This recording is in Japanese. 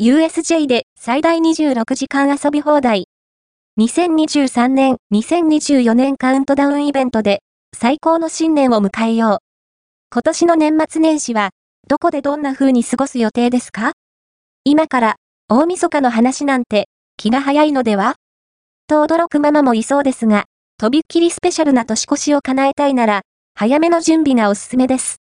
USJ で最大26時間遊び放題。2023年、2024年カウントダウンイベントで最高の新年を迎えよう。今年の年末年始は、どこでどんな風に過ごす予定ですか？今から、大晦日の話なんて、気が早いのでは？と驚くママもいそうですが、とびっきりスペシャルな年越しを叶えたいなら、早めの準備がおすすめです。